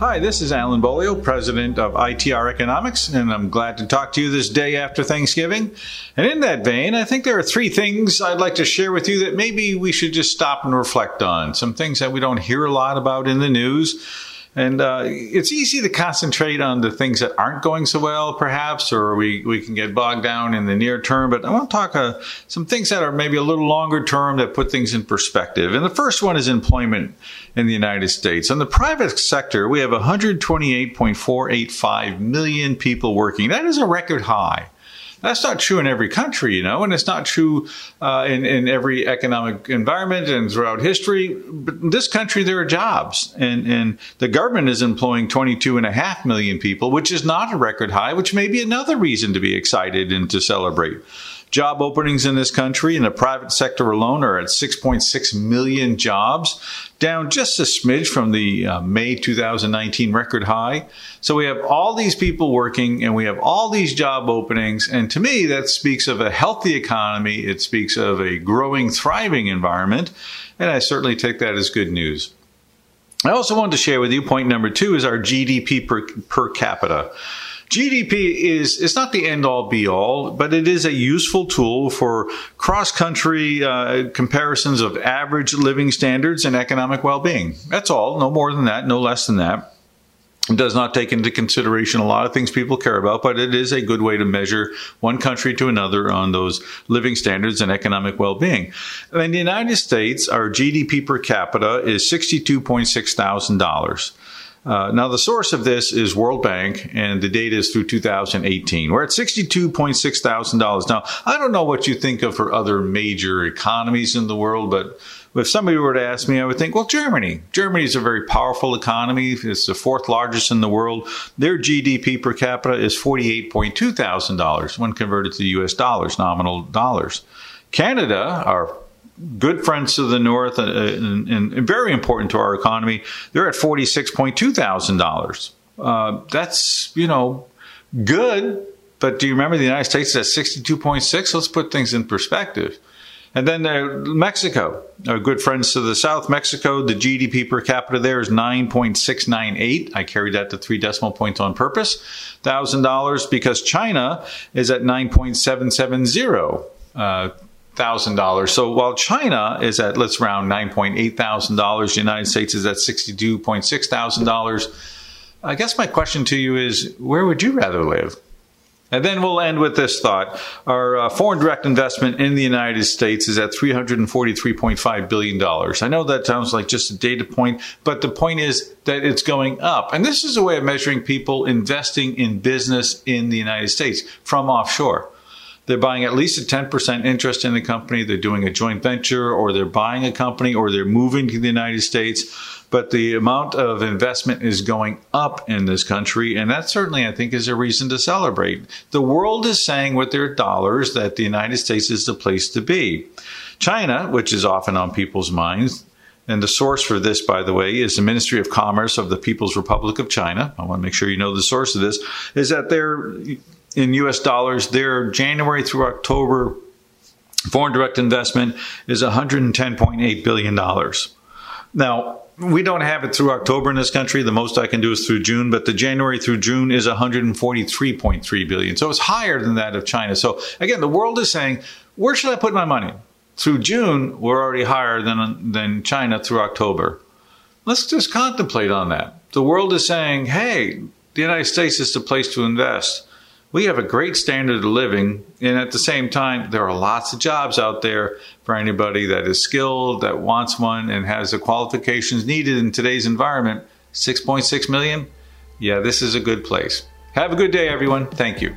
Hi, this is Alan Beaulieu, president of ITR Economics, and I'm glad to talk to you this day after Thanksgiving. And in that vein, I think there are three things I'd like to share with you that maybe we should just stop and reflect on. Some things that we don't hear a lot about in the news and uh, it's easy to concentrate on the things that aren't going so well, perhaps, or we, we can get bogged down in the near term. But I want to talk uh, some things that are maybe a little longer term that put things in perspective. And the first one is employment in the United States. In the private sector, we have 128.485 million people working. That is a record high. That's not true in every country, you know, and it's not true uh, in, in every economic environment and throughout history. But in this country, there are jobs, and, and the government is employing 22.5 million people, which is not a record high, which may be another reason to be excited and to celebrate. Job openings in this country in the private sector alone are at 6.6 million jobs, down just a smidge from the uh, May 2019 record high. So we have all these people working and we have all these job openings. And to me, that speaks of a healthy economy. It speaks of a growing, thriving environment. And I certainly take that as good news. I also wanted to share with you point number two is our GDP per, per capita. GDP is it's not the end all be all, but it is a useful tool for cross country uh, comparisons of average living standards and economic well being. That's all, no more than that, no less than that. It does not take into consideration a lot of things people care about, but it is a good way to measure one country to another on those living standards and economic well being. In the United States, our GDP per capita is $62.6 thousand. Uh, now, the source of this is World Bank, and the data is through 2018. We're at $62.6 thousand. Now, I don't know what you think of for other major economies in the world, but if somebody were to ask me, I would think, well, Germany. Germany is a very powerful economy. It's the fourth largest in the world. Their GDP per capita is $48.2 thousand when converted to US dollars, nominal dollars. Canada, our good friends to the north and, and, and, very important to our economy. They're at forty six point two thousand uh, dollars. That's you know good, but do you remember the United States is at sixty two point six? Let's put things in perspective. And then uh, Mexico, our good friends to the south, Mexico, the GDP per capita there is 9.698. I carried that to three decimal points on purpose. $1,000 because China is at 9.770. Uh, thousand dollars. So while China is at let's round nine point eight thousand dollars, the United States is at sixty two point six thousand dollars. I guess my question to you is, where would you rather live? And then we'll end with this thought. Our uh, foreign direct investment in the United States is at $343.5 billion. I know that sounds like just a data point, but the point is that it's going up. And this is a way of measuring people investing in business in the United States from offshore. They're buying at least a 10% interest in the company. They're doing a joint venture or they're buying a company or they're moving to the United States. But the amount of investment is going up in this country. And that certainly, I think, is a reason to celebrate. The world is saying with their dollars that the United States is the place to be. China, which is often on people's minds, and the source for this, by the way, is the Ministry of Commerce of the People's Republic of China. I want to make sure you know the source of this, is that they're in US dollars, their January through October foreign direct investment is $110.8 billion. Now, we don't have it through October in this country. The most I can do is through June, but the January through June is 143.3 billion. So it's higher than that of China. So again, the world is saying, where should I put my money? Through June, we're already higher than, than China through October. Let's just contemplate on that. The world is saying, hey, the United States is the place to invest we have a great standard of living, and at the same time, there are lots of jobs out there for anybody that is skilled, that wants one, and has the qualifications needed in today's environment. 6.6 million? Yeah, this is a good place. Have a good day, everyone. Thank you.